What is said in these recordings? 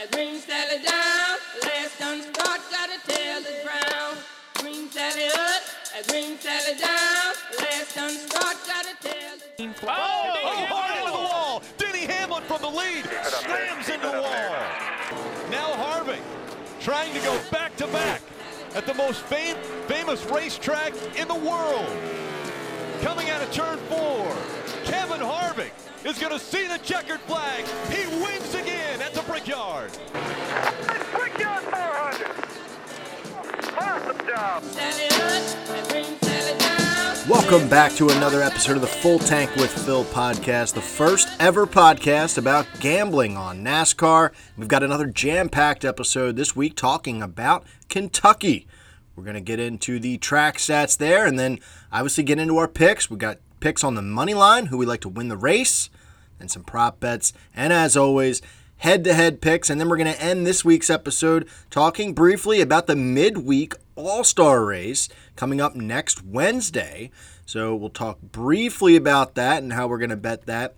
and green Sally down. Last done start, gotta tell the ground. Green Sally up, and green Sally down. Last done start, gotta tell the Oh, oh, hard into the wall. Denny Hamlin from the lead slams into the wall. Now Harvick trying to go back to back at the most fam- famous racetrack in the world. Coming out of turn four, Kevin Harvick is going to see the checkered flag. He wins again at the Brickyard. Brickyard 400. Awesome job. Sally up, and green Sally down. Welcome back to another episode of the Full Tank with Phil podcast, the first ever podcast about gambling on NASCAR. We've got another jam packed episode this week talking about Kentucky. We're going to get into the track stats there and then obviously get into our picks. we got picks on the money line, who we like to win the race, and some prop bets. And as always, head to head picks. And then we're going to end this week's episode talking briefly about the midweek All Star race coming up next Wednesday. So we'll talk briefly about that and how we're going to bet that.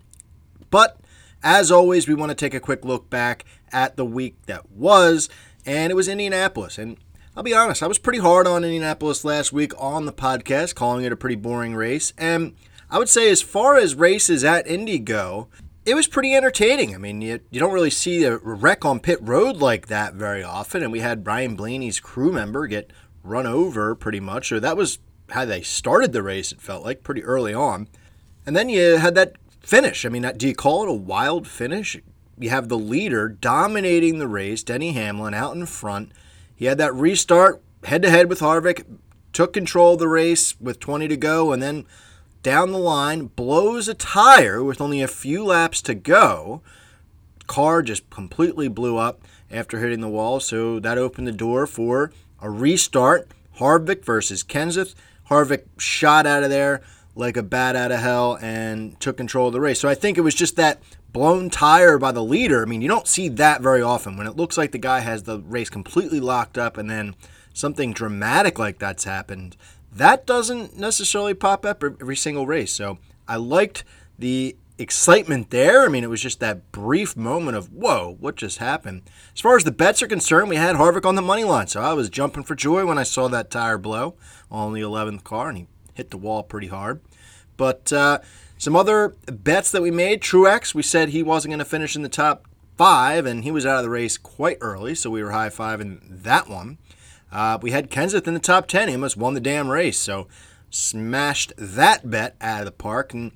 But as always, we want to take a quick look back at the week that was, and it was Indianapolis. And I'll be honest, I was pretty hard on Indianapolis last week on the podcast, calling it a pretty boring race. And I would say, as far as races at Indy go, it was pretty entertaining. I mean, you, you don't really see a wreck on pit road like that very often. And we had Ryan Blaney's crew member get run over pretty much, or that was how they started the race, it felt like, pretty early on. And then you had that finish. I mean, do you call it a wild finish? You have the leader dominating the race, Denny Hamlin, out in front. He had that restart head to head with Harvick, took control of the race with 20 to go, and then down the line blows a tire with only a few laps to go. Car just completely blew up after hitting the wall, so that opened the door for a restart. Harvick versus Kenseth. Harvick shot out of there like a bat out of hell and took control of the race. So I think it was just that blown tire by the leader. I mean, you don't see that very often when it looks like the guy has the race completely locked up and then something dramatic like that's happened. That doesn't necessarily pop up every single race. So I liked the excitement there. I mean, it was just that brief moment of, whoa, what just happened? As far as the bets are concerned, we had Harvick on the money line. So I was jumping for joy when I saw that tire blow on the 11th car, and he hit the wall pretty hard. But uh, some other bets that we made Truex, we said he wasn't going to finish in the top five, and he was out of the race quite early, so we were high five in that one. Uh, we had Kenseth in the top 10. He almost won the damn race, so smashed that bet out of the park and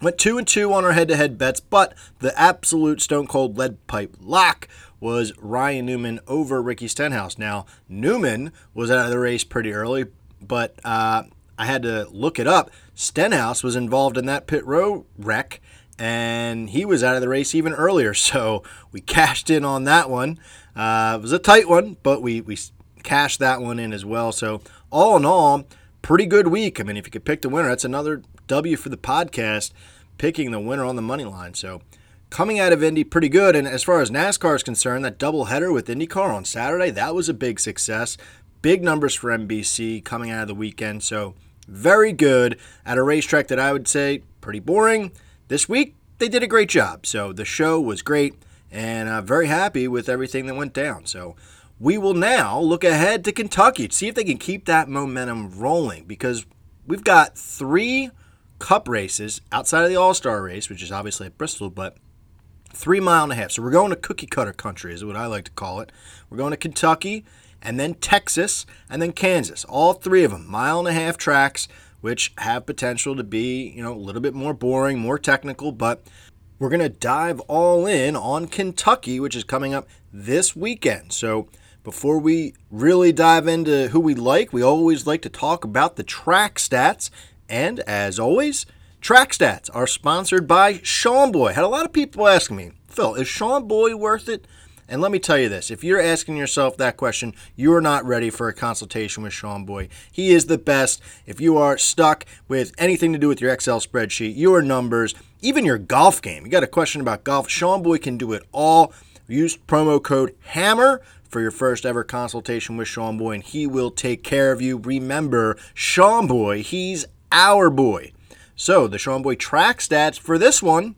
went two and two on our head-to-head bets. But the absolute stone cold lead pipe lock was Ryan Newman over Ricky Stenhouse. Now Newman was out of the race pretty early, but uh, I had to look it up. Stenhouse was involved in that pit row wreck, and he was out of the race even earlier. So we cashed in on that one. Uh, it was a tight one, but we we cashed that one in as well. So all in all, pretty good week. I mean, if you could pick the winner, that's another W for the podcast, picking the winner on the money line. So coming out of Indy, pretty good. And as far as NASCAR is concerned, that doubleheader with IndyCar on Saturday, that was a big success. Big numbers for NBC coming out of the weekend. So very good at a racetrack that I would say pretty boring. This week, they did a great job. So the show was great, and I'm very happy with everything that went down. So we will now look ahead to Kentucky to see if they can keep that momentum rolling because we've got three cup races outside of the All Star race, which is obviously at Bristol, but three mile and a half. So we're going to cookie cutter country, is what I like to call it. We're going to Kentucky and then Texas and then Kansas. All three of them, mile and a half tracks, which have potential to be, you know, a little bit more boring, more technical, but we're going to dive all in on Kentucky, which is coming up this weekend. So before we really dive into who we like, we always like to talk about the track stats. And as always, track stats are sponsored by Sean Boy. Had a lot of people asking me, Phil, is Sean Boy worth it? And let me tell you this if you're asking yourself that question, you're not ready for a consultation with Sean Boy. He is the best. If you are stuck with anything to do with your Excel spreadsheet, your numbers, even your golf game, you got a question about golf, Sean Boy can do it all. Use promo code HAMMER for your first ever consultation with Sean Boy, and he will take care of you. Remember, Sean Boy, he's our boy. So, the Sean Boy track stats for this one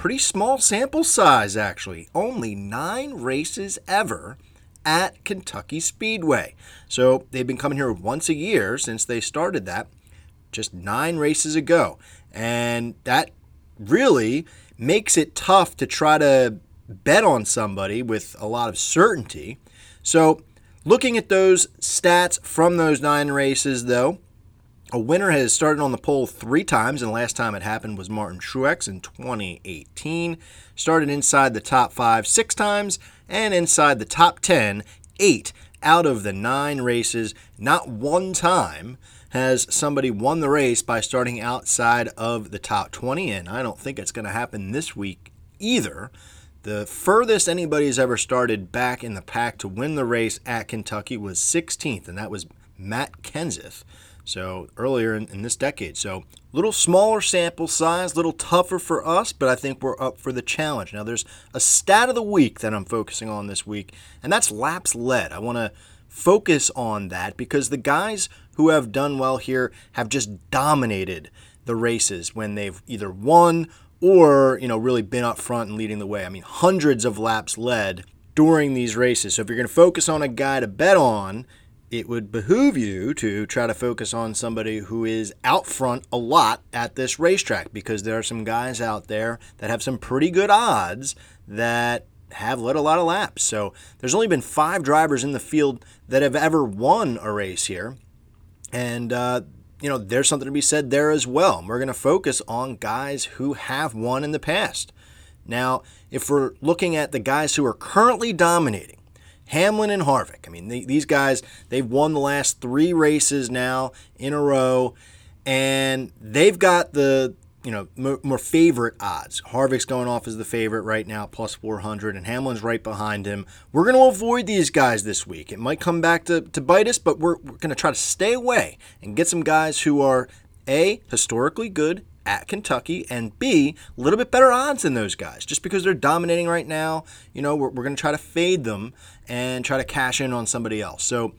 pretty small sample size, actually. Only nine races ever at Kentucky Speedway. So they've been coming here once a year since they started that, just nine races ago. And that really makes it tough to try to bet on somebody with a lot of certainty. So, looking at those stats from those nine races, though, a winner has started on the pole three times, and the last time it happened was Martin Truex in 2018. Started inside the top five six times, and inside the top 10 eight out of the nine races. Not one time has somebody won the race by starting outside of the top 20, and I don't think it's going to happen this week either. The furthest anybody's ever started back in the pack to win the race at Kentucky was 16th, and that was Matt Kenseth. So earlier in, in this decade. So little smaller sample size, little tougher for us, but I think we're up for the challenge. Now there's a stat of the week that I'm focusing on this week, and that's laps led. I want to focus on that because the guys who have done well here have just dominated the races when they've either won or, you know, really been up front and leading the way. I mean, hundreds of laps led during these races. So if you're going to focus on a guy to bet on, it would behoove you to try to focus on somebody who is out front a lot at this racetrack because there are some guys out there that have some pretty good odds that have led a lot of laps. So there's only been five drivers in the field that have ever won a race here. And, uh, you know, there's something to be said there as well. We're going to focus on guys who have won in the past. Now, if we're looking at the guys who are currently dominating, Hamlin and Harvick. I mean, they, these guys, they've won the last three races now in a row, and they've got the you know more, more, favorite odds. Harvick's going off as the favorite right now, plus 400, and Hamlin's right behind him. We're going to avoid these guys this week. It might come back to, to bite us, but we're, we're going to try to stay away and get some guys who are a historically good at Kentucky, and B, a little bit better odds than those guys. Just because they're dominating right now, you know, we're, we're going to try to fade them and try to cash in on somebody else. So,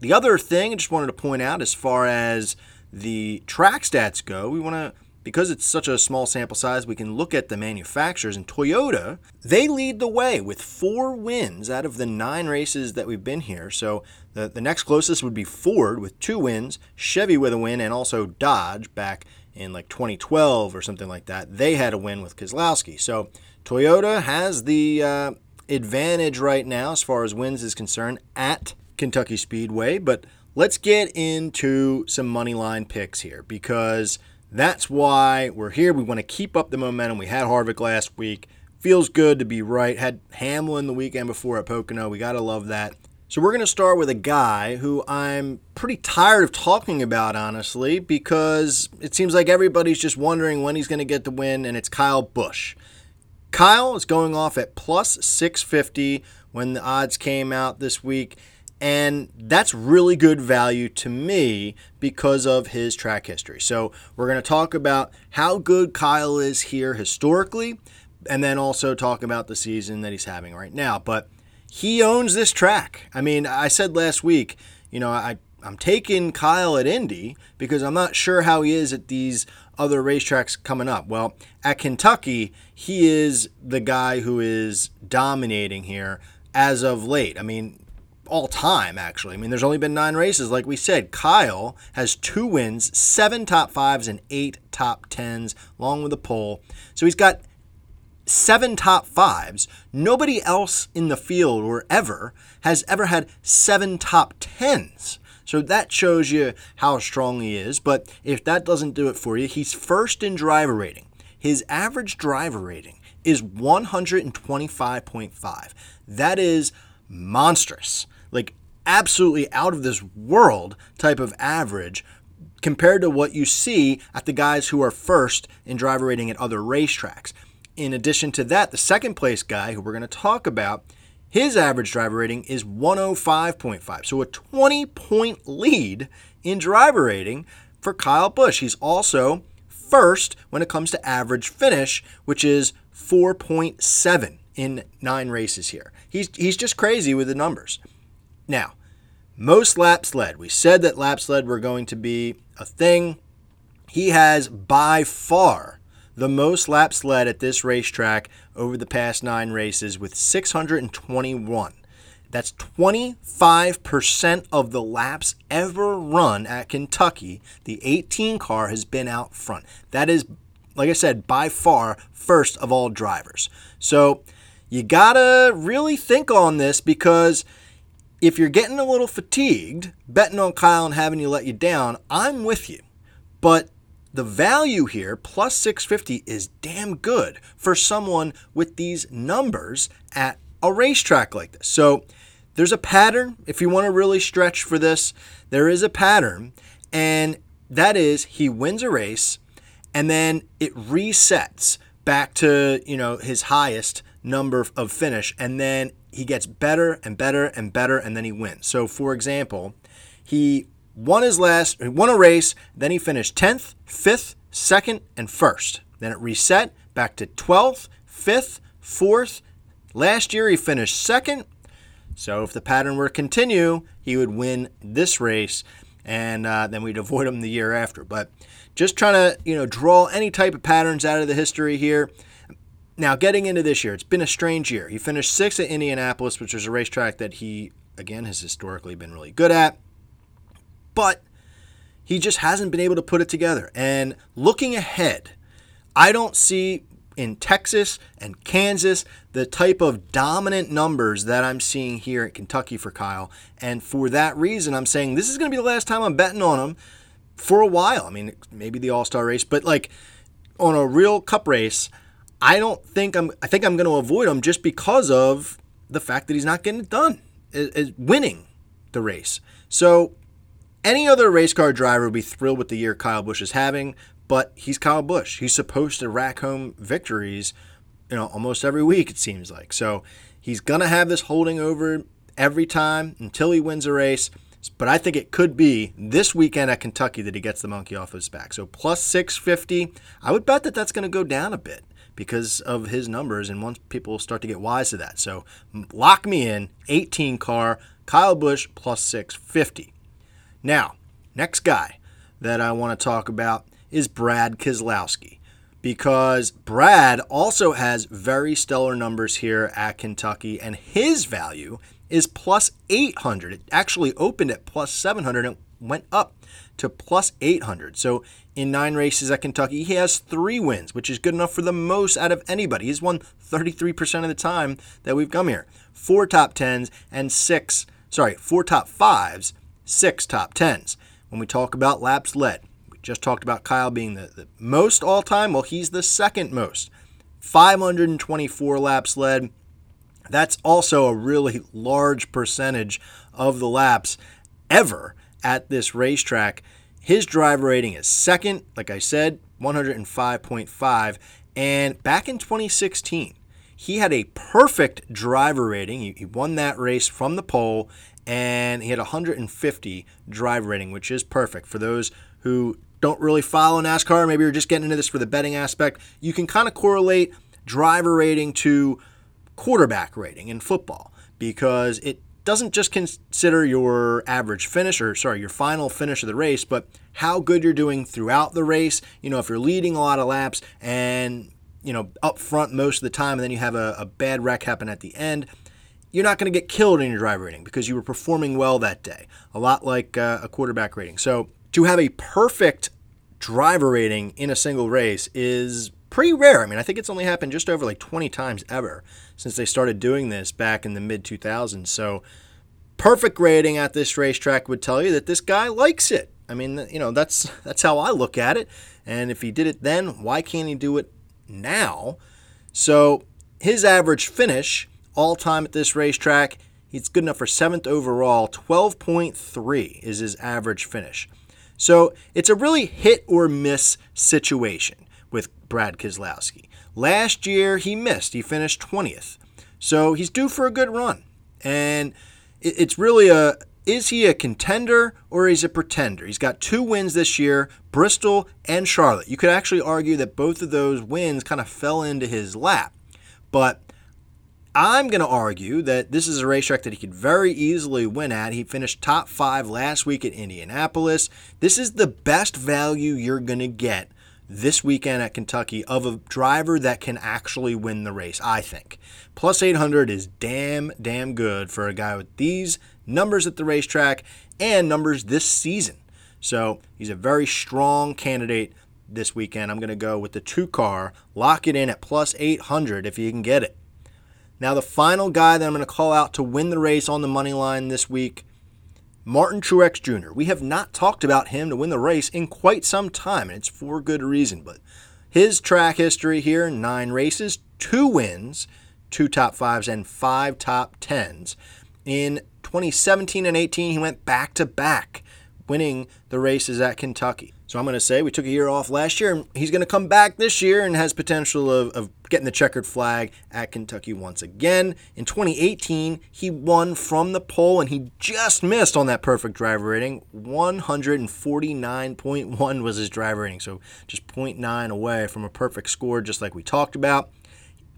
the other thing I just wanted to point out as far as the track stats go, we want to because it's such a small sample size, we can look at the manufacturers. And Toyota, they lead the way with four wins out of the nine races that we've been here. So the, the next closest would be Ford with two wins, Chevy with a win, and also Dodge back in like 2012 or something like that. They had a win with Keselowski. So Toyota has the uh, advantage right now as far as wins is concerned at Kentucky Speedway. But let's get into some money line picks here because that's why we're here. We want to keep up the momentum. We had Harvick last week. Feels good to be right. Had Hamlin the weekend before at Pocono. We got to love that. So we're going to start with a guy who I'm pretty tired of talking about, honestly, because it seems like everybody's just wondering when he's going to get the win, and it's Kyle Busch. Kyle is going off at plus 650 when the odds came out this week. And that's really good value to me because of his track history. So, we're going to talk about how good Kyle is here historically, and then also talk about the season that he's having right now. But he owns this track. I mean, I said last week, you know, I, I'm taking Kyle at Indy because I'm not sure how he is at these other racetracks coming up. Well, at Kentucky, he is the guy who is dominating here as of late. I mean, all time, actually. I mean, there's only been nine races. Like we said, Kyle has two wins, seven top fives, and eight top tens, along with a pole. So he's got seven top fives. Nobody else in the field or ever has ever had seven top tens. So that shows you how strong he is. But if that doesn't do it for you, he's first in driver rating. His average driver rating is 125.5. That is monstrous like absolutely out of this world type of average compared to what you see at the guys who are first in driver rating at other racetracks. In addition to that, the second place guy who we're going to talk about, his average driver rating is 105.5. So a 20 point lead in driver rating for Kyle Busch. He's also first when it comes to average finish, which is 4.7 in nine races here. He's, he's just crazy with the numbers. Now, most laps led. We said that laps led were going to be a thing. He has by far the most laps led at this racetrack over the past nine races with 621. That's 25% of the laps ever run at Kentucky. The 18 car has been out front. That is, like I said, by far first of all drivers. So you gotta really think on this because if you're getting a little fatigued betting on Kyle and having you let you down, I'm with you. But the value here, plus 650, is damn good for someone with these numbers at a racetrack like this. So there's a pattern. If you want to really stretch for this, there is a pattern. And that is he wins a race and then it resets back to, you know, his highest number of finish. And then he gets better and better and better and then he wins. So for example, he won his last, he won a race, then he finished 10th, 5th, 2nd, and 1st. Then it reset back to 12th, 5th, 4th. Last year he finished 2nd. So if the pattern were to continue, he would win this race and uh, then we'd avoid him the year after. But just trying to, you know, draw any type of patterns out of the history here. Now, getting into this year, it's been a strange year. He finished sixth at Indianapolis, which is a racetrack that he, again, has historically been really good at but he just hasn't been able to put it together. And looking ahead, I don't see in Texas and Kansas the type of dominant numbers that I'm seeing here at Kentucky for Kyle. And for that reason, I'm saying this is going to be the last time I'm betting on him for a while. I mean, maybe the All Star race, but like on a real Cup race, I don't think I'm. I think I'm going to avoid him just because of the fact that he's not getting it done, is, is winning the race. So any other race car driver would be thrilled with the year Kyle Busch is having, but he's Kyle Busch. He's supposed to rack home victories, you know, almost every week it seems like. So he's gonna have this holding over every time until he wins a race. But I think it could be this weekend at Kentucky that he gets the monkey off his back. So plus 650, I would bet that that's going to go down a bit because of his numbers and once people start to get wise to that. So lock me in, 18 car, Kyle Busch plus 650. Now, next guy that I want to talk about is Brad Keselowski because Brad also has very stellar numbers here at Kentucky, and his value is plus 800. It actually opened at plus 700 and went up to plus 800. So in nine races at Kentucky, he has three wins, which is good enough for the most out of anybody. He's won 33% of the time that we've come here. Four top tens and six, sorry, four top fives six top tens. When we talk about laps led, we just talked about Kyle being the, the most all time. Well, he's the second most. 524 laps led. That's also a really large percentage of the laps ever at this racetrack. His driver rating is second, like I said, 105.5. And back in 2016, he had a perfect driver rating. He, won that race from the pole and he had 150 drive rating, which is perfect for those who don't really follow NASCAR. Maybe you're just getting into this for the betting aspect. You can kind of correlate driver rating to quarterback rating in football because it doesn't just consider your average finish or sorry your final finish of the race but how good you're doing throughout the race you know if you're leading a lot of laps and you know up front most of the time and then you have a, a bad wreck happen at the end you're not going to get killed in your driver rating because you were performing well that day. A lot like uh, a quarterback rating. So to have a perfect driver rating in a single race is pretty rare. I mean, I think it's only happened just over like 20 times ever since they started doing this back in the mid 2000s. So perfect rating at this racetrack would tell you that this guy likes it. I mean, you know, that's that's how I look at it. And if he did it then, why can't he do it now? So his average finish all time at this racetrack. He's good enough for seventh overall. 12.3 is his average finish. So it's a really hit or miss situation with Brad Keselowski. Last year, he missed. He finished 20th. So he's due for a good run. And it's really a is he a contender or is he a pretender? He's got two wins this year, Bristol and Charlotte. You could actually argue that both of those wins kind of fell into his lap. But I'm going to argue that this is a racetrack that he could very easily win at. He finished top five last week at Indianapolis. This is the best value you're going to get this weekend at Kentucky of a driver that can actually win the race, I think. Plus 800 is damn, damn good for a guy with these numbers at the racetrack and numbers this season. So he's a very strong candidate this weekend. I'm going to go with the two car, lock it in at plus 800 if you can get it. Now, the final guy that I'm going to call out to win the race on the money line this week, Martin Truex Jr. We have not talked about him to win the race in quite some time, and it's for good reason. But his track history here nine races, two wins, two top fives, and five top tens. In 2017 and 18, he went back to back, winning the races at Kentucky. So I'm going to say we took a year off last year, and he's going to come back this year and has potential of, of getting the checkered flag at Kentucky once again. In 2018, he won from the pole, and he just missed on that perfect driver rating. 149.1 was his driver rating, so just 0.9 away from a perfect score, just like we talked about.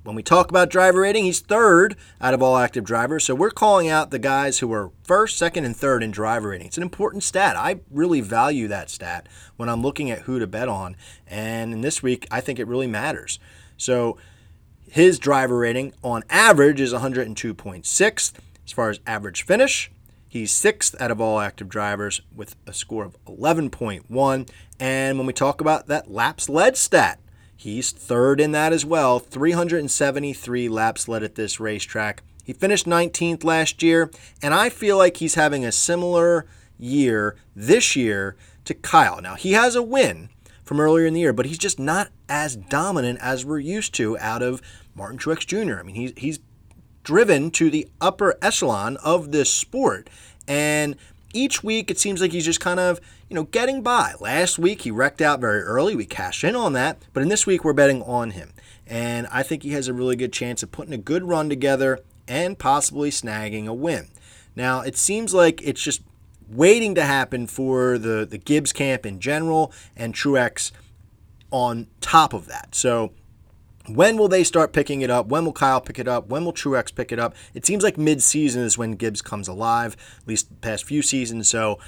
When we talk about driver rating, he's third out of all active drivers. So we're calling out the guys who are first, second, and third in driver rating. It's an important stat. I really value that stat when I'm looking at who to bet on. And in this week, I think it really matters. So his driver rating on average is 102.6. As far as average finish, He's sixth out of all active drivers with a score of 11.1. And when we talk about that laps led stat, He's third in that as well, 373 laps led at this racetrack. He finished 19th last year, and I feel like he's having a similar year this year to Kyle. Now, he has a win from earlier in the year, but he's just not as dominant as we're used to out of Martin Truex Jr. I mean, he's, he's driven to the upper echelon of this sport. And each week it seems like he's just kind of, you know, getting by. Last week he wrecked out very early. We cashed in on that. But in this week we're betting on him. And I think he has a really good chance of putting a good run together and possibly snagging a win. Now, it seems like it's just waiting to happen for the, the Gibbs camp in general and Truex on top of that. So when will they start picking it up? When will Kyle pick it up? When will Truex pick it up? It seems like mid-season is when Gibbs comes alive, at least the past few seasons. So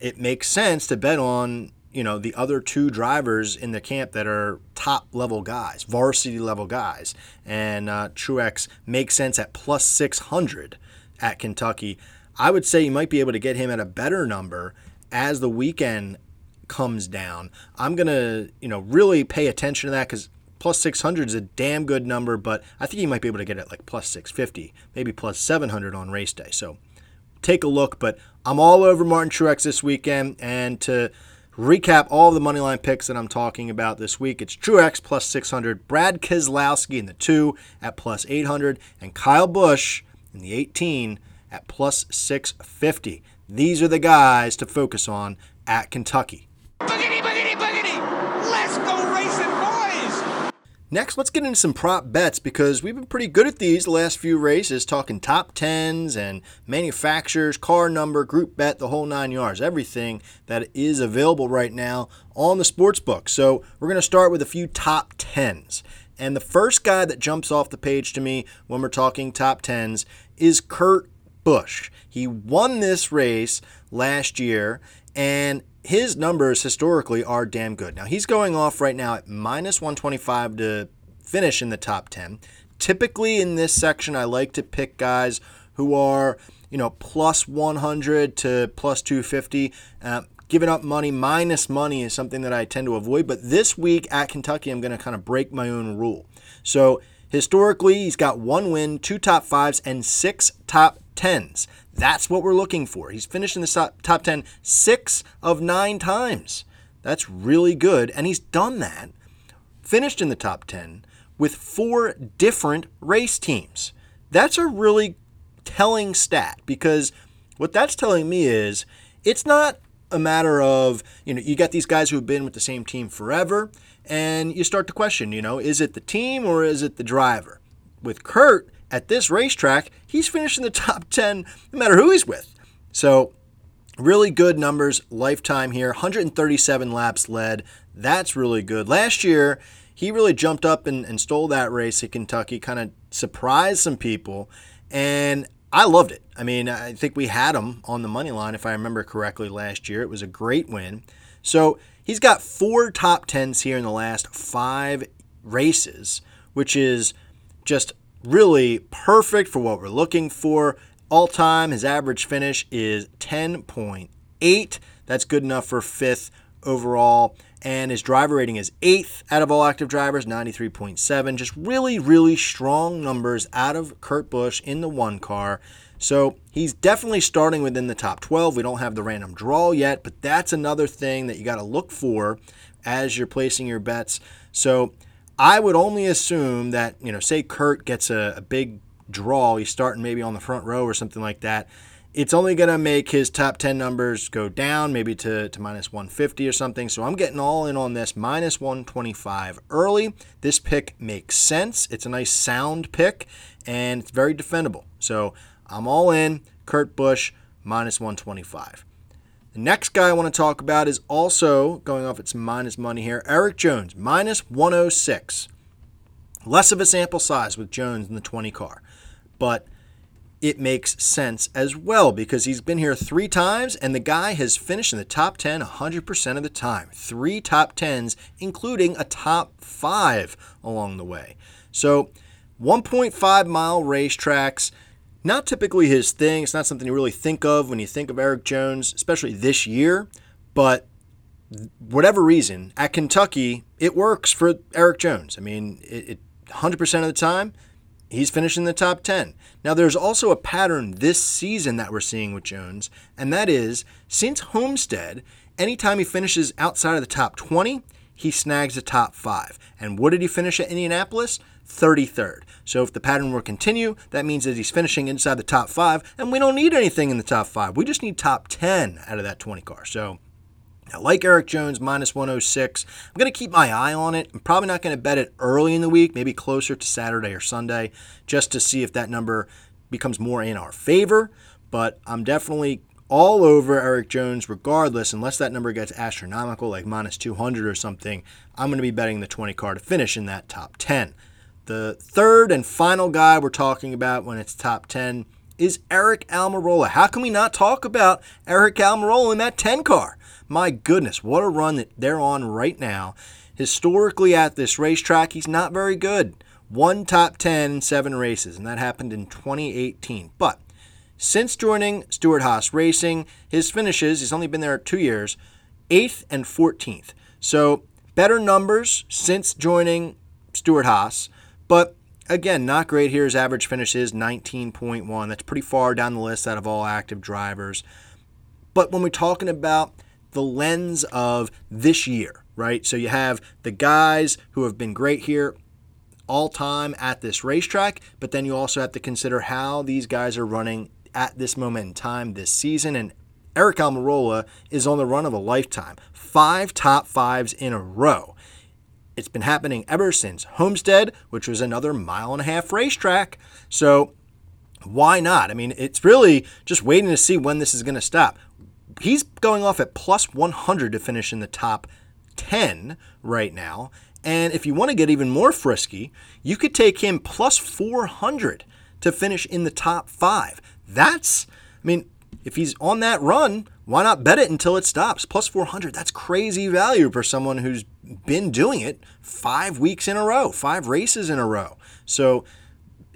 it makes sense to bet on you know the other two drivers in the camp that are top level guys, varsity level guys, and uh, Truex makes sense at plus 600 at Kentucky. I would say you might be able to get him at a better number as the weekend comes down. I'm gonna you know really pay attention to that because plus 600 is a damn good number, but I think you might be able to get it like plus 650, maybe plus 700 on race day. So take a look. But I'm all over Martin Truex this weekend. And to recap all the moneyline picks that I'm talking about this week, it's Truex plus 600, Brad Keselowski in the 2 at plus 800, and Kyle Busch in the 18 at plus 650. These are the guys to focus on at Kentucky. Boogity, boogity, boogity! Let's go racing, boys! Next, let's get into some prop bets because we've been pretty good at these the last few races, talking top tens and manufacturers, car number, group bet, the whole nine yards, everything that is available right now on the sports book. So we're going to start with a few top tens. And the first guy that jumps off the page to me when we're talking top tens is Kurt Busch. He won this race last year, and his numbers historically are damn good. Now, he's going off right now at minus 125 to finish in the top 10. Typically, in this section, I like to pick guys who are, you know, plus 100 to plus 250. Uh, giving up money minus money is something that I tend to avoid. But this week at Kentucky, I'm going to kind of break my own rule. So, historically, he's got one win, two top fives, and six top tens. That's what we're looking for. He's finished in the top 10 six of nine times. That's really good. And he's done that, finished in the top 10 with four different race teams. That's a really telling stat because what that's telling me is it's not a matter of, you know, you got these guys who have been with the same team forever and you start to question, you know, is it the team or is it the driver? With Kurt, at this racetrack, he's finishing the top 10 no matter who he's with. So, really good numbers lifetime here 137 laps led. That's really good. Last year, he really jumped up and, and stole that race at Kentucky, kind of surprised some people. And I loved it. I mean, I think we had him on the money line, if I remember correctly, last year. It was a great win. So He's got four top tens here in the last five races, which is just really perfect for what we're looking for. All time, his average finish is 10.8. That's good enough for fifth overall. And his driver rating is eighth out of all active drivers, 93.7. Just really, really strong numbers out of Kurt Busch in the one car. So he's definitely starting within the top 12. We don't have the random draw yet, but that's another thing that you got to look for as you're placing your bets. So I would only assume that, you know, say Kurt gets a, a big draw, he's starting maybe on the front row or something like that it's only going to make his top 10 numbers go down, maybe to, to minus 150 or something. So I'm getting all in on this minus 125 early. This pick makes sense. It's a nice sound pick and it's very defendable. So I'm all in. Kurt Busch minus 125. The next guy I want to talk about is also going off its minus money here. Erik Jones, minus 106. Less of a sample size with Jones in the 20 car. But it makes sense as well because he's been here three times and the guy has finished in the top 10 100% of the time. Three top 10s, including a top five along the way. So, 1.5 mile racetracks, not typically his thing. It's not something you really think of when you think of Erik Jones, especially this year. But whatever reason, at Kentucky, it works for Erik Jones. I mean, it, it 100% of the time, he's finishing the top 10. Now, there's also a pattern this season that we're seeing with Jones, and that is since Homestead, anytime he finishes outside of the top 20, he snags the top five. And what did he finish at Indianapolis? 33rd. So if the pattern will continue, that means that he's finishing inside the top five, and we don't need anything in the top five. We just need top 10 out of that 20 car. So I like Erik Jones minus 106. I'm going to keep my eye on it. I'm probably not going to bet it early in the week, maybe closer to Saturday or Sunday, just to see if that number becomes more in our favor. But I'm definitely all over Erik Jones regardless, unless that number gets astronomical, like minus 200 or something. I'm going to be betting the 20 car to finish in that top 10. The third and final guy we're talking about when it's top 10 is Aric Almirola. How can we not talk about Aric Almirola in that 10 car? My goodness, what a run that they're on right now. Historically, at this racetrack, he's not very good. One top 10 in seven races, and that happened in 2018. But since joining Stewart Haas Racing, his finishes, he's only been there two years, 8th and 14th. So better numbers since joining Stewart Haas, but again, not great here. His average finish is 19.1. That's pretty far down the list out of all active drivers. But when we're talking about the lens of this year, right? So you have the guys who have been great here all time at this racetrack, but then you also have to consider how these guys are running at this moment in time this season. And Aric Almirola is on the run of a lifetime. Five top fives in a row. It's been happening ever since Homestead, which was another mile and a half racetrack. So why not? I mean, it's really just waiting to see when this is going to stop he's going off at plus 100 to finish in the top 10 right now. And if you want to get even more frisky, you could take him plus 400 to finish in the top five. That's, I mean, if he's on that run, why not bet it until it stops? Plus 400, that's crazy value for someone who's been doing it five weeks in a row, five races in a row. So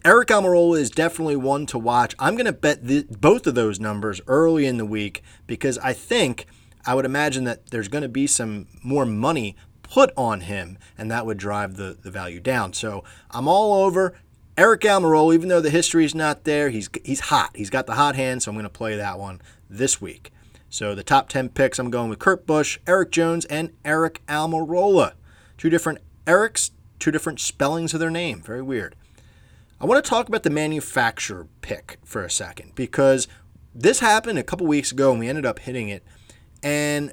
Aric Almirola is definitely one to watch. I'm going to bet both of those numbers early in the week because I think I would imagine that there's going to be some more money put on him, and that would drive the, the value down. So I'm all over Aric Almirola, even though the history is not there. He's he's hot. He's got the hot hand, so I'm going to play that one this week. So the top 10 picks, I'm going with Kurt Busch, Erik Jones, and Aric Almirola. Two different Erics, two different spellings of their name. Very weird. I want to talk about the manufacturer pick for a second because this happened a couple weeks ago and we ended up hitting it. And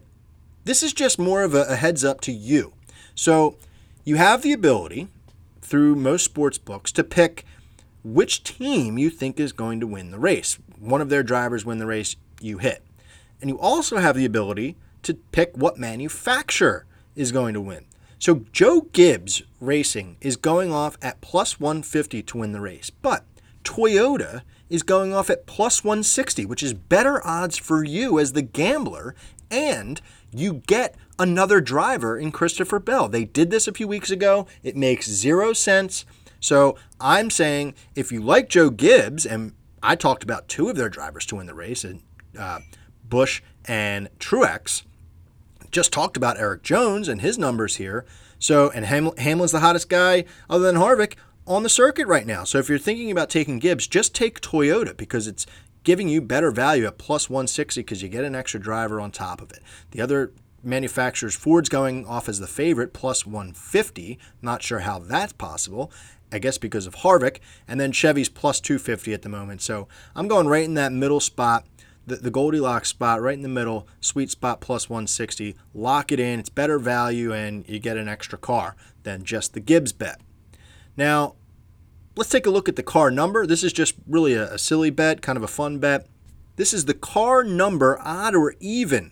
this is just more of a, a heads up to you. So you have the ability through most sports books to pick which team you think is going to win the race. One of their drivers win the race, you hit. And you also have the ability to pick what manufacturer is going to win. So Joe Gibbs Racing is going off at plus 150 to win the race, but Toyota is going off at plus 160, which is better odds for you as the gambler and you get another driver in Christopher Bell. They did this a few weeks ago. It makes zero sense. So I'm saying if you like Joe Gibbs, and I talked about two of their drivers to win the race, and uh, Busch and Truex, just talked about Erik Jones and his numbers here. So, and Ham- Hamlin's the hottest guy other than Harvick on the circuit right now. So, if you're thinking about taking Gibbs, just take Toyota because it's giving you better value at plus 160 because you get an extra driver on top of it. The other manufacturers, Ford's going off as the favorite, plus 150. Not sure how that's possible. I guess because of Harvick. And then Chevy's plus 250 at the moment. So I'm going right in that middle spot, the, Goldilocks spot, right in the middle, sweet spot plus 160. Lock it in. It's better value, and you get an extra car than just the Gibbs bet. Now, let's take a look at the car number. This is just really a, a silly bet, kind of a fun bet. This is the car number, odd or even.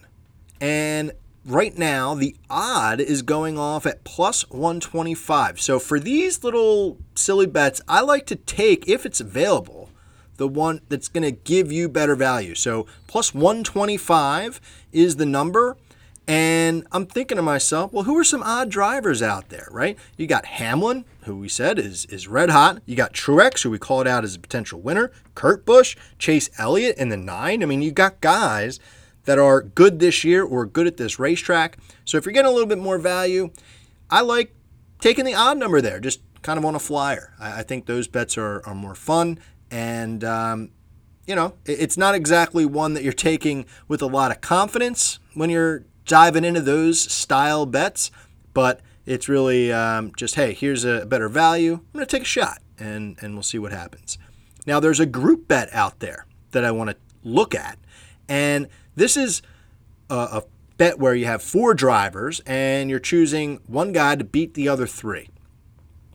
And right now the odd is going off at plus 125. So for these little silly bets, I like to take, if it's available, the one that's going to give you better value. So plus 125 is the number. And I'm thinking to myself, well, who are some odd drivers out there, right? You got Hamlin, who we said is is red hot. You got Truex, who we called out as a potential winner. Kurt Busch, Chase Elliott in the nine. I mean, you got guys that are good this year or good at this racetrack. So if you're getting a little bit more value, I like taking the odd number there, just kind of on a flyer. I, I think those bets are, are more fun. And, um, you know, it, it's not exactly one that you're taking with a lot of confidence when you're diving into those style bets, but it's really um, just, hey, here's a better value. I'm going to take a shot and, and we'll see what happens. Now, there's a group bet out there that I want to look at. And this is a, a bet where you have four drivers and you're choosing one guy to beat the other three.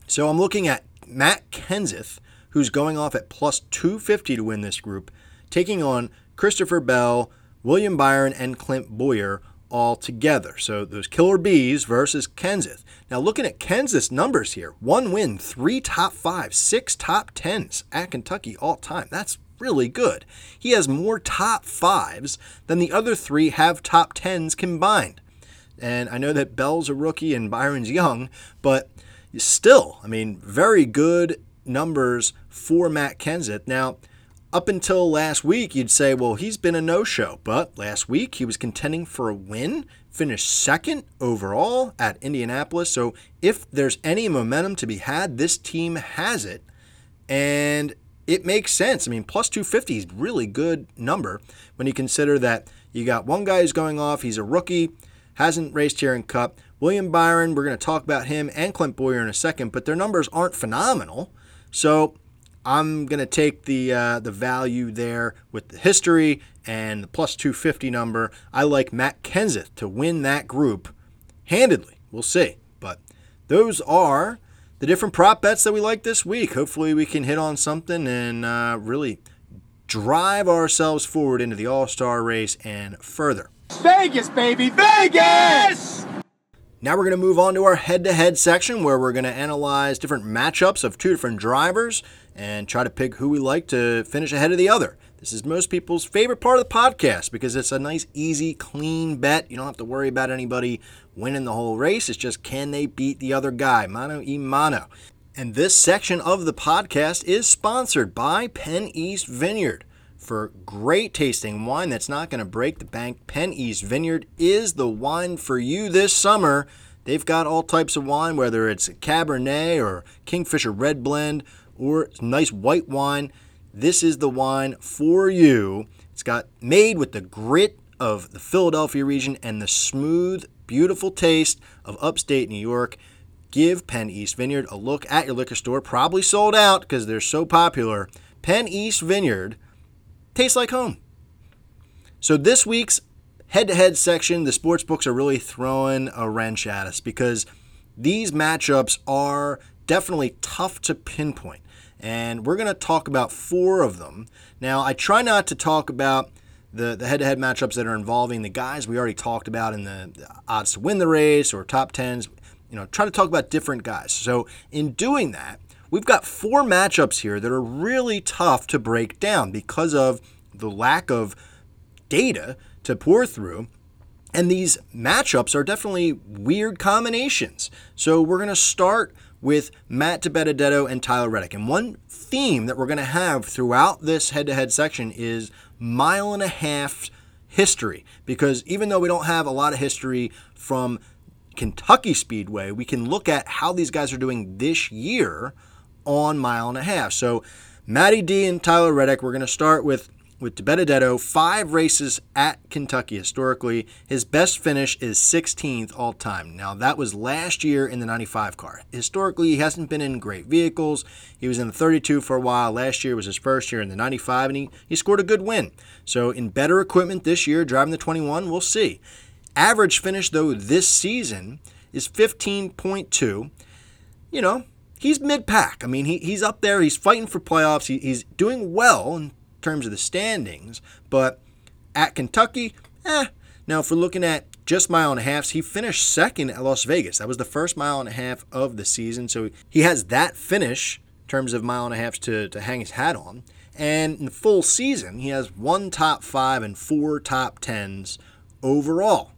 So I'm looking at Matt Kenseth, who's going off at plus 250 to win this group, taking on Christopher Bell, William Byron, and Clint Bowyer all together. So those killer bees versus Kenseth. Now looking at Kenseth's numbers here, one win, three top five, six top tens at Kentucky all time. That's really good. He has more top fives than the other three have top tens combined. And I know that Bell's a rookie and Byron's young, but still, I mean, very good numbers for Matt Kenseth. Now, up until last week, you'd say, well, he's been a no show. But last week, he was contending for a win, finished second overall at Indianapolis. So if there's any momentum to be had, this team has it. And it makes sense. I mean, plus 250 is really good number when you consider that you got one guy who's going off. He's a rookie, hasn't raced here in Cup. William Byron, we're going to talk about him and Clint Bowyer in a second, but their numbers aren't phenomenal. So I'm going to take the uh, the value there with the history and the plus 250 number. I like Matt Kenseth to win that group handedly. We'll see. But those are the different prop bets that we like this week. Hopefully, we can hit on something and uh, really drive ourselves forward into the All Star race and further. Vegas, baby, Vegas! Now we're going to move on to our head to head section where we're going to analyze different matchups of two different drivers and try to pick who we like to finish ahead of the other. This is most people's favorite part of the podcast because it's a nice, easy, clean bet. You don't have to worry about anybody winning the whole race. It's just can they beat the other guy, mano y mano. And this section of the podcast is sponsored by Penn East Vineyard. For great tasting wine that's not going to break the bank, Penn East Vineyard is the wine for you this summer. They've got all types of wine, whether it's Cabernet or Kingfisher Red Blend or nice white wine. This is the wine for you. It's got made with the grit of the Philadelphia region and the smooth, beautiful taste of upstate New York. Give Penn East Vineyard a look at your liquor store. Probably sold out because they're so popular. Penn East Vineyard tastes like home. So this week's head-to-head section, the sports books are really throwing a wrench at us because these matchups are definitely tough to pinpoint and we're going to talk about four of them. Now, I try not to talk about the, the head-to-head matchups that are involving the guys we already talked about in the, the odds to win the race or top tens. You know, try to talk about different guys. So in doing that, we've got four matchups here that are really tough to break down because of the lack of data to pour through And these matchups are definitely weird combinations. So we're going to start with Matt DiBenedetto and Tyler Reddick. And one theme that we're going to have throughout this head to head section is mile and a half history. Because even though we don't have a lot of history from Kentucky Speedway, we can look at how these guys are doing this year on mile and a half. So Matty D and Tyler Reddick, we're going to start with with DiBenedetto, five races at Kentucky historically. His best finish is 16th all time. Now, that was last year in the 95 car. Historically, he hasn't been in great vehicles. He was in the 32 for a while. Last year was his first year in the 95, and he, he scored a good win. So, in better equipment this year, driving the 21, we'll see. Average finish, though, this season is 15.2. You know, he's mid pack. I mean, he, he's up there. He's fighting for playoffs. He, he's doing well in terms of the standings, but at Kentucky, eh. Now, if we're looking at just mile and a halfs, he finished second at Las Vegas. That was the first mile and a half of the season. So he has that finish in terms of mile and a halfs to, to hang his hat on. And in the full season, he has one top five and four top tens overall.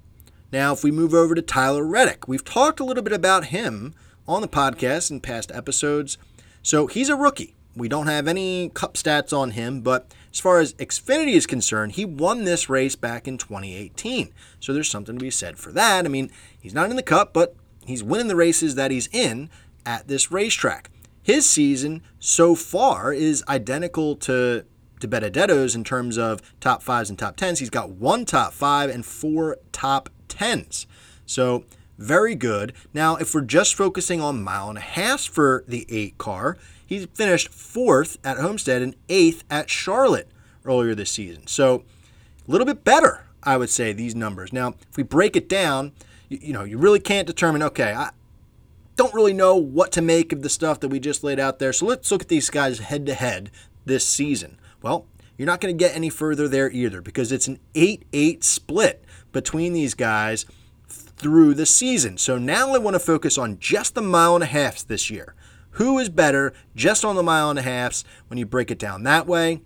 Now, if we move over to Tyler Reddick, we've talked a little bit about him on the podcast in past episodes. So he's a rookie. We don't have any cup stats on him, but as far as Xfinity is concerned, he won this race back in 2018. So there's something to be said for that. I mean, he's not in the cup, but he's winning the races that he's in at this racetrack. His season so far is identical to DiBenedetto's in terms of top fives and top tens. He's got one top five and four top tens. So very good. Now, if we're just focusing on mile and a half for the eight car, he finished fourth at Homestead and eighth at Charlotte earlier this season. So a little bit better, I would say, these numbers. Now, if we break it down, you, you know, you really can't determine, okay, I don't really know what to make of the stuff that we just laid out there. So let's look at these guys head to head this season. Well, you're not going to get any further there either because it's an 8 8 split between these guys through the season. So now I want to focus on just the mile and a half this year. Who is better just on the mile and a halfs when you break it down that way?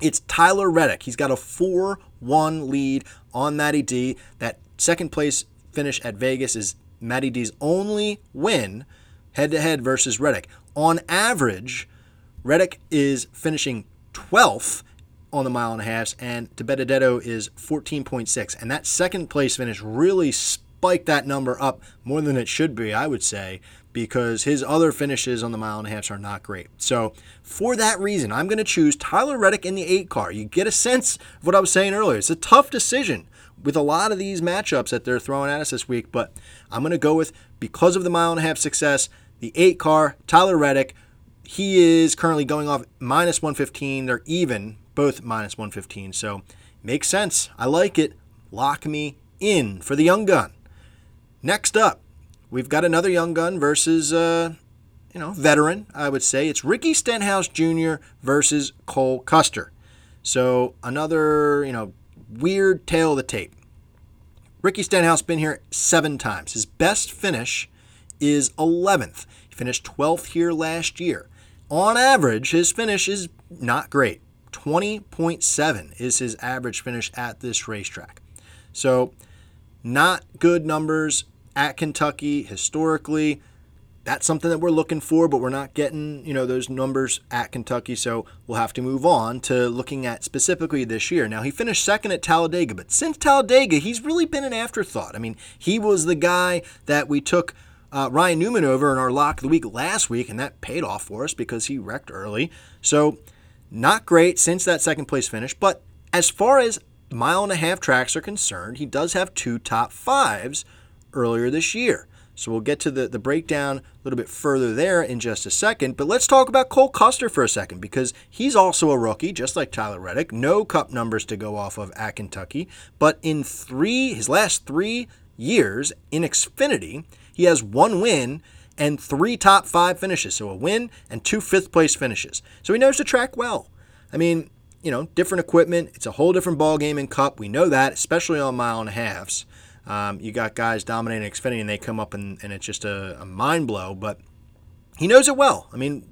It's Tyler Reddick. He's got a 4 1 lead on Matty D. That second place finish at Vegas is Matty D's only win head to head versus Reddick. On average, Reddick is finishing 12th on the mile and a half, and DiBenedetto is 14.6. And that second place finish really spiked that number up more than it should be, I would say, because his other finishes on the mile and a half are not great. So, for that reason, I'm going to choose Tyler Reddick in the eight car. You get a sense of what I was saying earlier. It's a tough decision with a lot of these matchups that they're throwing at us this week, but I'm going to go with, because of the mile and a half success, the eight car, Tyler Reddick. He is currently going off minus 115. They're even, both minus 115. So, makes sense. I like it. Lock me in for the young gun. Next up, we've got another young gun versus, uh, you know, veteran, I would say. It's Ricky Stenhouse Jr. versus Cole Custer. So another, you know, weird tale of the tape. Ricky Stenhouse been here seven times. His best finish is 11th. He finished 12th here last year. On average, his finish is not great. 20.7 is his average finish at this racetrack. So, not good numbers at Kentucky historically. That's something that we're looking for, but we're not getting, you know, those numbers at Kentucky, so we'll have to move on to looking at specifically this year. Now, he finished second at Talladega, but since Talladega, he's really been an afterthought. I mean, he was the guy that we took uh, Ryan Newman over in our lock of the week last week, and that paid off for us because he wrecked early. So, not great since that second place finish, but as far as mile and a half tracks are concerned, he does have two top fives earlier this year. So we'll get to the, the breakdown a little bit further there in just a second. But let's talk about Cole Custer for a second because he's also a rookie, just like Tyler Reddick. No cup numbers to go off of at Kentucky. But in three, his last three years in Xfinity, he has one win and three top five finishes. So a win and two fifth place finishes. So he knows the track well. I mean, you know, different equipment. It's a whole different ball game in Cup. We know that, especially on mile and a halves. Um, you got guys dominating Xfinity and they come up and, and it's just a, a mind blow, but he knows it well. I mean,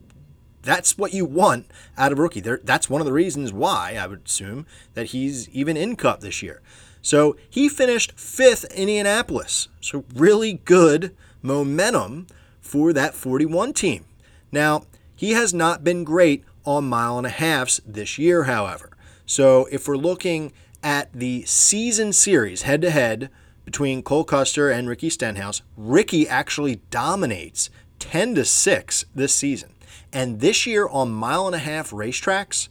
that's what you want out of rookie. There, that's one of the reasons why I would assume that he's even in Cup this year. So he finished fifth in Indianapolis. So really good momentum for that 41 team. Now, he has not been great on mile and a halfs this year, however. So if we're looking at the season series head to head between Cole Custer and Ricky Stenhouse, Ricky actually dominates 10 to 6 this season. And this year on mile and a half racetracks,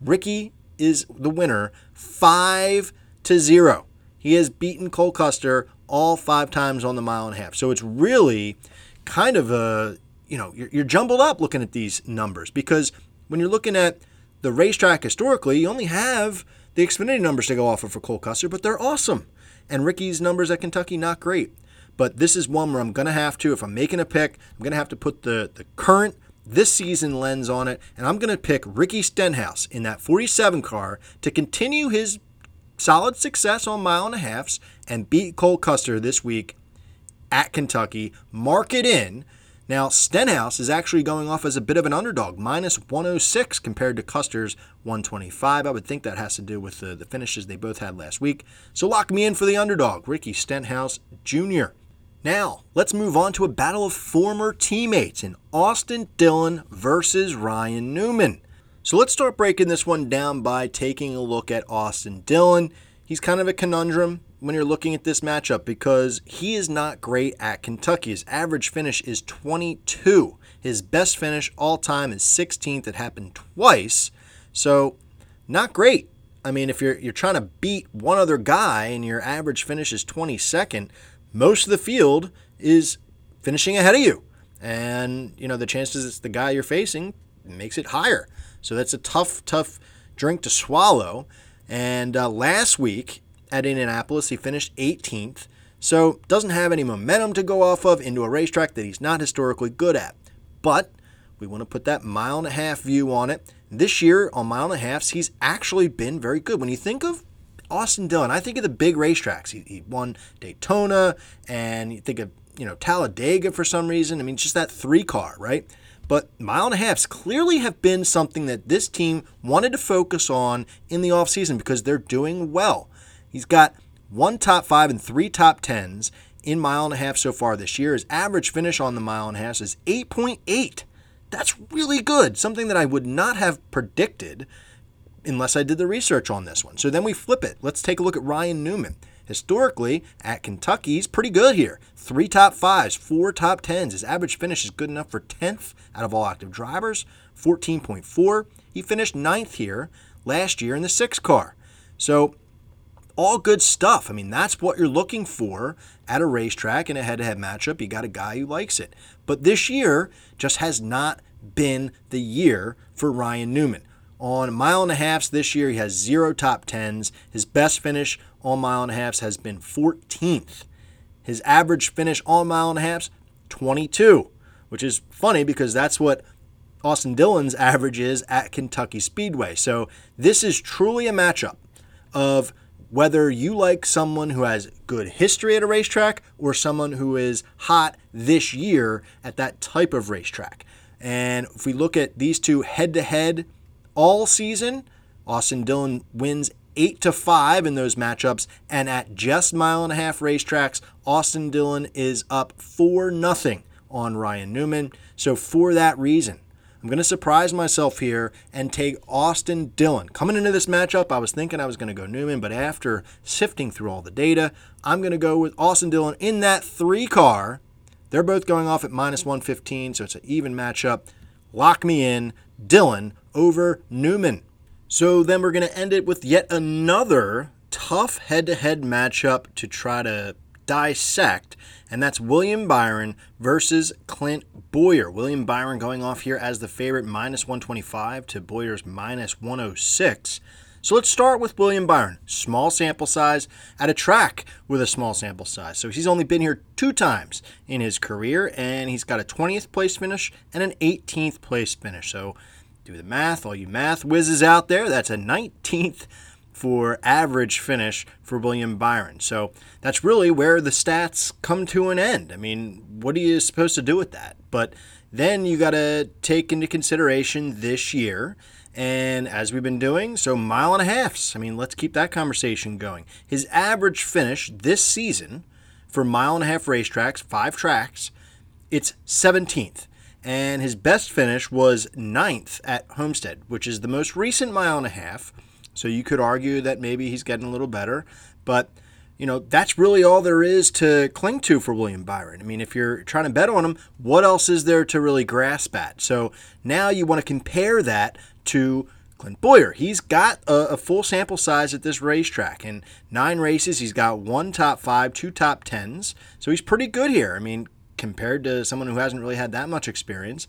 Ricky is the winner 5 to 0. He has beaten Cole Custer all five times on the mile and a half. So it's really kind of a, you know, you're, you're jumbled up looking at these numbers because when you're looking at the racetrack historically, you only have the Xfinity numbers to go off of for Cole Custer, but they're awesome. And Ricky's numbers at Kentucky, not great. But this is one where I'm going to have to, if I'm making a pick, I'm going to have to put the, the current this season lens on it, and I'm going to pick Ricky Stenhouse in that 47 car to continue his solid success on mile and a halfs and beat Cole Custer this week at Kentucky. Mark it in. Now, Stenhouse is actually going off as a bit of an underdog, minus 106 compared to Custer's 125. I would think that has to do with the, the finishes they both had last week. So lock me in for the underdog, Ricky Stenhouse Jr. Now, let's move on to a battle of former teammates in Austin Dillon versus Ryan Newman. So let's start breaking this one down by taking a look at Austin Dillon. He's kind of a conundrum when you're looking at this matchup because he is not great at Kentucky. His average finish is 22. His best finish all time is 16th. It happened twice. So, not great. I mean, if you're you're trying to beat one other guy and your average finish is 22nd, most of the field is finishing ahead of you. And, you know, the chances it's the guy you're facing makes it higher. So that's a tough, tough drink to swallow. And uh, last week at Indianapolis, he finished 18th. So doesn't have any momentum to go off of into a racetrack that he's not historically good at. But we want to put that mile and a half view on it. This year on mile and a halfs, he's actually been very good. When you think of Austin Dillon, I think of the big racetracks. He, he won Daytona, and you think of you know Talladega for some reason. I mean, just that three car, right? But mile and a halfs clearly have been something that this team wanted to focus on in the offseason because they're doing well. He's got one top five and three top tens in mile and a half so far this year. His average finish on the mile and a half is 8.8. That's really good, something that I would not have predicted unless I did the research on this one. So then we flip it. Let's take a look at Ryan Newman. Historically, at Kentucky, he's pretty good here. Three top fives, four top tens. His average finish is good enough for 10th out of all active drivers, 14.4. He finished ninth here last year in the six car. So, all good stuff. I mean, that's what you're looking for at a racetrack in a head to head matchup. You got a guy who likes it. But this year just has not been the year for Ryan Newman. On mile and a halfs this year, he has zero top tens. His best finish on mile and a halfs has been 14th. His average finish on mile and a halfs, 22, which is funny because that's what Austin Dillon's average is at Kentucky Speedway. So this is truly a matchup of whether you like someone who has good history at a racetrack or someone who is hot this year at that type of racetrack. And if we look at these two head to head all season, Austin Dillon wins eight to five in those matchups, and at just mile and a half racetracks, Austin Dillon is up four nothing on Ryan Newman. So for that reason, I'm going to surprise myself here and take Austin Dillon. Coming into this matchup, I was thinking I was going to go Newman, but after sifting through all the data, I'm going to go with Austin Dillon in that three car. They're both going off at minus 115, so it's an even matchup. Lock me in, Dillon over Newman. So then we're going to end it with yet another tough head to head matchup to try to dissect, and that's William Byron versus Clint Bowyer. William Byron going off here as the favorite, minus 125 to Bowyer's minus 106. So let's start with William Byron. Small sample size at a track with a small sample size. So he's only been here two times in his career, and he's got a 20th place finish and an 18th place finish. So do the math, all you math whizzes out there. That's a 19th for average finish for William Byron. So that's really where the stats come to an end. I mean, what are you supposed to do with that? But then you got to take into consideration this year And as we've been doing, so mile and a halfs. I mean, let's keep that conversation going. His average finish this season for mile and a half racetracks, five tracks, it's 17th. And his best finish was ninth at Homestead, which is the most recent mile and a half. So you could argue that maybe he's getting a little better. But, you know, that's really all there is to cling to for William Byron. I mean, if you're trying to bet on him, what else is there to really grasp at? So now you want to compare that to Clint Bowyer. He's got a, a, full sample size at this racetrack. In nine races, he's got one top five, two top tens. So he's pretty good here. I mean, compared to someone who hasn't really had that much experience.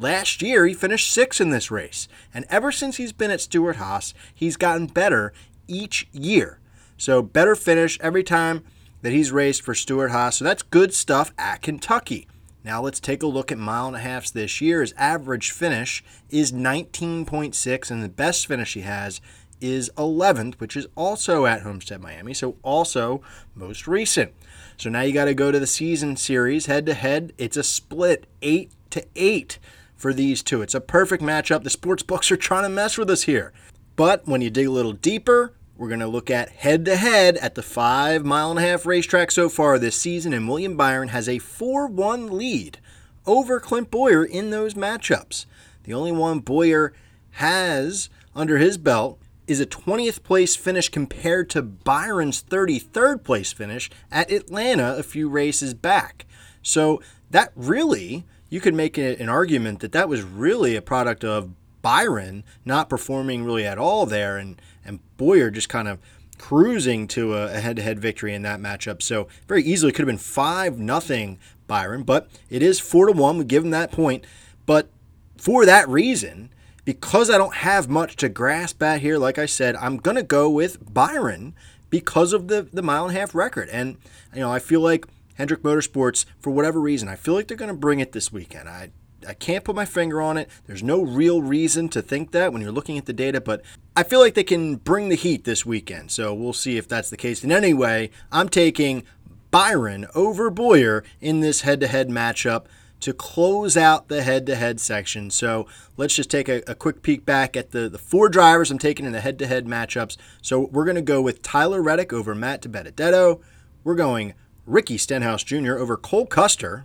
Last year, he finished sixth in this race. And ever since he's been at Stewart Haas, he's gotten better each year. So, better finish every time that he's raced for Stewart Haas. So, that's good stuff at Kentucky. Now, let's take a look at mile and a halfs this year. His average finish is 19.6, and the best finish he has is 11th, which is also at Homestead, Miami. So, also most recent. So now you got to go to the season series head to head. It's a split eight to eight for these two. It's a perfect matchup. The sports books are trying to mess with us here. But when you dig a little deeper, we're going to look at head to head at the five mile and a half racetrack so far this season, and William Byron has a 4 1 lead over Clint Bowyer in those matchups. The only one Bowyer has under his belt is a 20th place finish compared to Byron's 33rd place finish at Atlanta a few races back. So that really, you could make an argument that that was really a product of Byron not performing really at all there and, and Bowyer just kind of cruising to a head to head victory in that matchup. So very easily could have been 5 nothing Byron, but it is 4 to 1. We give him that point. But for that reason, because I don't have much to grasp at here, like I said, I'm to go with Byron because of the, the mile and a half record. And, you know, I feel like Hendrick Motorsports, for whatever reason, I feel like they're going to bring it this weekend. I, I can't put my finger on it. There's no real reason to think that when you're looking at the data, but I feel like they can bring the heat this weekend. So we'll see if that's the case. And anyway, I'm taking Byron over Bowyer in this head to head matchup to close out the head to head section. So let's just take a, a, quick peek back at the, the four drivers I'm taking in the head to head matchups. So we're going to go with Tyler Reddick over Matt DiBenedetto. We're going Ricky Stenhouse Jr. over Cole Custer,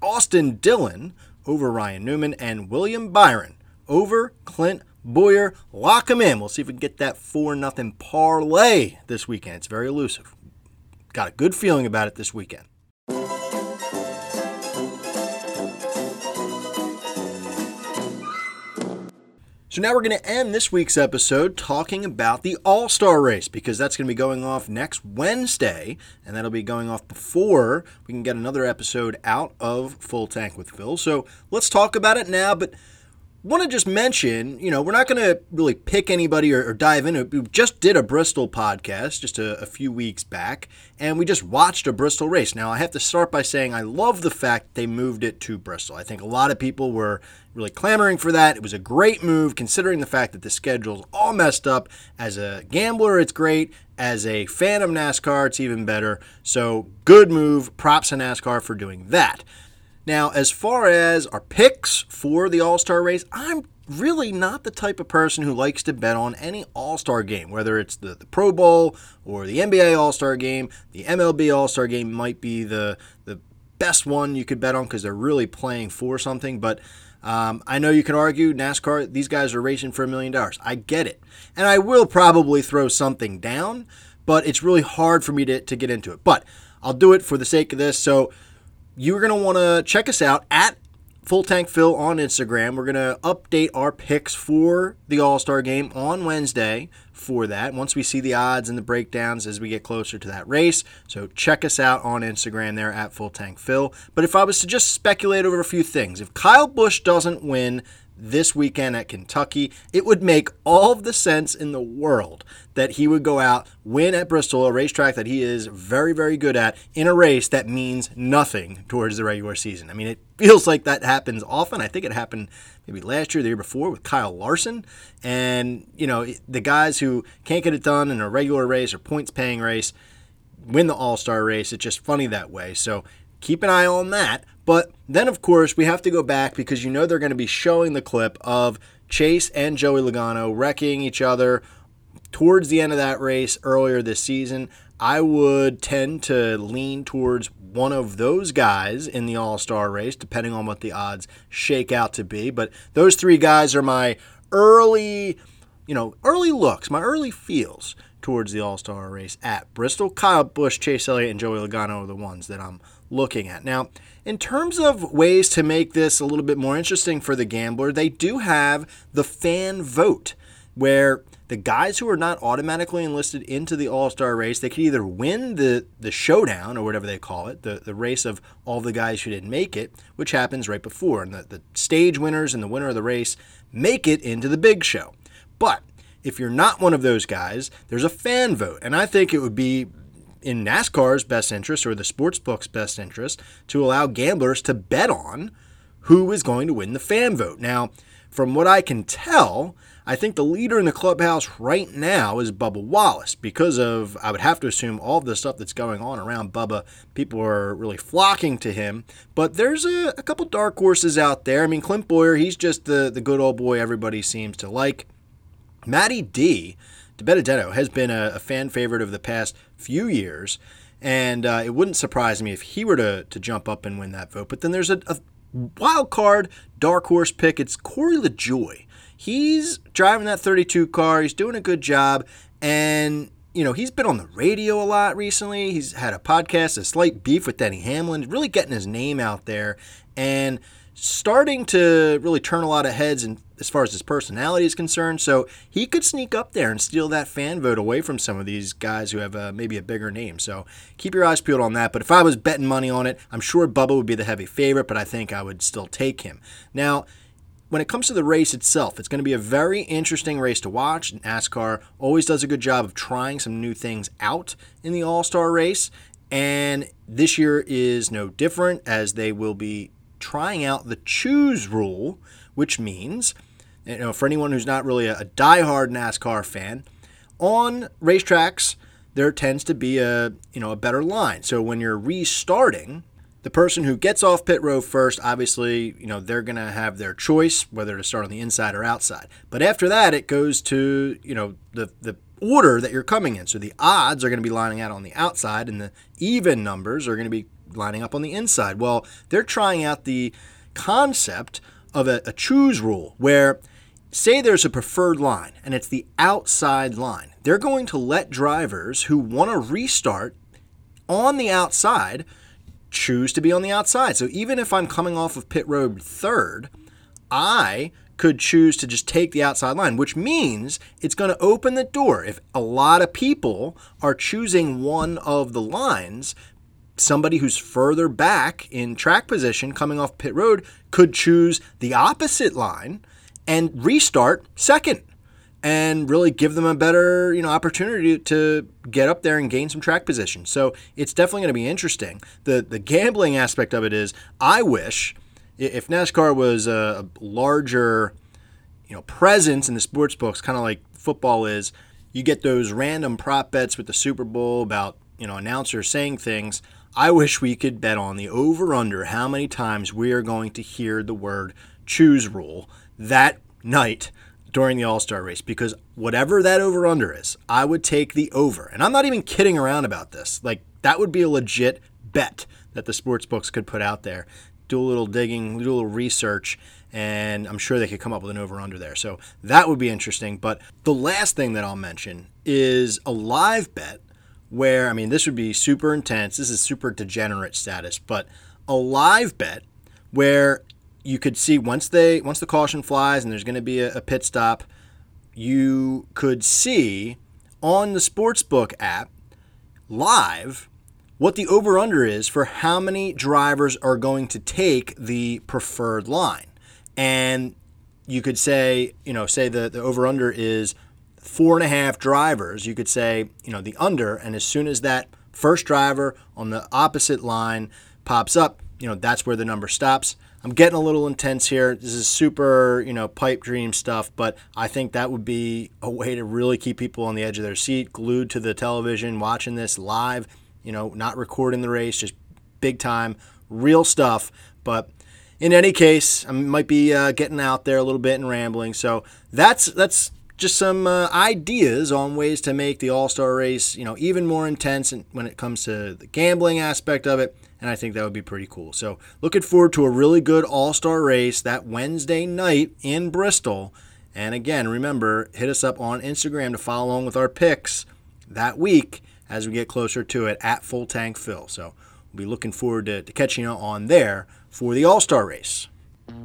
Austin Dillon over Ryan Newman, and William Byron over Clint Bowyer. Lock them in. We'll see if we can get that 4 0 parlay this weekend. It's very elusive. Got a good feeling about it this weekend. So now we're going to end this week's episode talking about the All Star race because that's going to be going off next Wednesday, and that'll be going off before we can get another episode out of Full Tank with Phil. So let's talk about it now. But want to just mention, you know, we're not going to really pick anybody or, or, dive it. We just did a Bristol podcast just a, a, few weeks back, and we just watched a Bristol race. Now, I have to start by saying I love the fact they moved it to Bristol. I think a lot of people were really clamoring for that. It was a great move considering the fact that the schedule's all messed up. As a gambler, it's great. As a fan of NASCAR, it's even better. So, good move. Props to NASCAR for doing that. Now, as far as our picks for the All Star race, I'm really not the type of person who likes to bet on any All Star game, whether it's the, the Pro Bowl or the NBA All Star game. The MLB All Star game might be the, the best one you could bet on because they're really playing for something. But um, I know you can argue NASCAR, these guys are racing for a million dollars. I get it. And I will probably throw something down, but it's really hard for me to, to get into it. But I'll do it for the sake of this. So, you're going to want to check us out at Full Tank Phil on Instagram. We're going to update our picks for the All Star game on Wednesday for that once we see the odds and the breakdowns as we get closer to that race. So check us out on Instagram there at Full Tank Phil. But if I was to just speculate over a few things, if Kyle Busch doesn't win this weekend at Kentucky, it would make all the sense in the world that he would go out, win at Bristol, a racetrack that he is very, very good at, in a race that means nothing towards the regular season. I mean, it feels like that happens often. I think it happened maybe last year, the year before with Kyle Larson. And, you know, the guys who can't get it done in a regular race or points paying race win the All Star race. It's just funny that way. So keep an eye on that. But then, of course, we have to go back because you know they're going to be showing the clip of Chase and Joey Logano wrecking each other towards the end of that race earlier this season. I would tend to lean towards one of those guys in the All Star race, depending on what the odds shake out to be. But those three guys are my early, you know, early looks, my early feels towards the All Star race at Bristol. Kyle Busch, Chase Elliott, and Joey Logano are the ones that I'm looking at. Now, in terms of ways to make this a little bit more interesting for the gambler, they do have the fan vote where the guys who are not automatically enlisted into the All Star race, they could either win the, the showdown or whatever they call it, the, the race of all the guys who didn't make it, which happens right before. And the, the stage winners and the winner of the race make it into the big show. But if you're not one of those guys, there's a fan vote. And I think it would be in NASCAR's best interest or the sportsbook's best interest to allow gamblers to bet on who is going to win the fan vote. Now, from what I can tell, I think the leader in the clubhouse right now is Bubba Wallace because of, I would have to assume, all the stuff that's going on around Bubba. People are really flocking to him. But there's a, a couple dark horses out there. I mean, Clint Bowyer, he's just the, the good old boy everybody seems to like. Matty D, DiBenedetto, has been a, a fan favorite of the past few years. And uh, it wouldn't surprise me if he were to, to jump up and win that vote. But then there's a, a wild card dark horse pick. It's Corey LaJoie. He's driving that 32 car. He's doing a good job. And, you know, he's been on the radio a lot recently. He's had a podcast, a slight beef with Denny Hamlin, really getting his name out there and starting to really turn a lot of heads and as far as his personality is concerned. So he could sneak up there and steal that fan vote away from some of these guys who have uh, maybe a bigger name. So keep your eyes peeled on that. But if I was betting money on it, I'm sure Bubba would be the heavy favorite, but I think I would still take him. Now, when it comes to the race itself, it's going to be a very interesting race to watch. NASCAR always does a good job of trying some new things out in the All Star race. And this year is no different as they will be trying out the choose rule, which means, you know, for anyone who's not really a, a diehard NASCAR fan, on racetracks there tends to be a you know a better line. So when you're restarting, the person who gets off pit road first, obviously, you know, they're going to have their choice whether to start on the inside or outside. But after that, it goes to, you know, the, the order that you're coming in. So the odds are going to be lining out on the outside, and the even numbers are going to be lining up on the inside. Well, they're trying out the concept of a, a choose rule where, say, there's a preferred line and it's the outside line. They're going to let drivers who want to restart on the outside choose to be on the outside. So even if I'm coming off of pit road third, I could choose to just take the outside line, which means it's going to open the door. If a lot of people are choosing one of the lines, somebody who's further back in track position coming off pit road could choose the opposite line and restart second and really give them a better you know opportunity to get up there and gain some track position. So it's definitely going to be interesting. The the gambling aspect of it is I wish if NASCAR was a larger you know presence in the sports books, kind of like football is. You get those random prop bets with the Super Bowl about you know announcers saying things. I wish we could bet on the over under how many times we are going to hear the word choose rule that night during the All Star race because whatever that over under is, I would take the over. And I'm not even kidding around about this. Like, that would be a legit bet that the sports books could put out there. Do a little digging, do a little research, and I'm sure they could come up with an over under there. So that would be interesting. But the last thing that I'll mention is a live bet where, I mean, this would be super intense. This is super degenerate status, but a live bet where you could see once they once the caution flies and there's going to be a, a pit stop, you could see on the sportsbook app live what the over under is for how many drivers are going to take the preferred line. And you could say, you know, say the, the over under is four and a half drivers. You could say, you know, the under, and as soon as that first driver on the opposite line pops up, you know, that's where the number stops. I'm getting a little intense here. This is super, you know, pipe dream stuff, but I think that would be a way to really keep people on the edge of their seat, glued to the television, watching this live, you know, not recording the race, just big time, real stuff. But in any case, I might be uh, getting out there a little bit and rambling. So that's that's just some uh, ideas on ways to make the All Star race, you know, even more intense when it comes to the gambling aspect of it. And I think that would be pretty cool. So looking forward to a really good All Star race that Wednesday night in Bristol. And again, remember, hit us up on Instagram to follow along with our picks that week as we get closer to it at Full Tank Phil. So we'll be looking forward to, to catching you on there for the All Star race.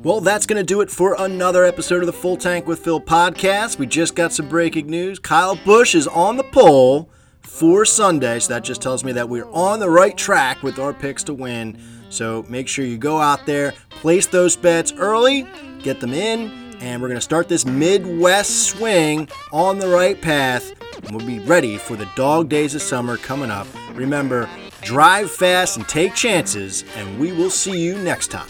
Well, that's going to do it for another episode of the Full Tank with Phil podcast. We just got some breaking news. Kyle Busch is on the pole for Sunday, so that just tells me that we're on the right track with our picks to win. So make sure you go out there, place those bets early, get them in, and we're going to start this Midwest swing on the right path. And we'll be ready for the dog days of summer coming up. Remember, drive fast and take chances, and we will see you next time.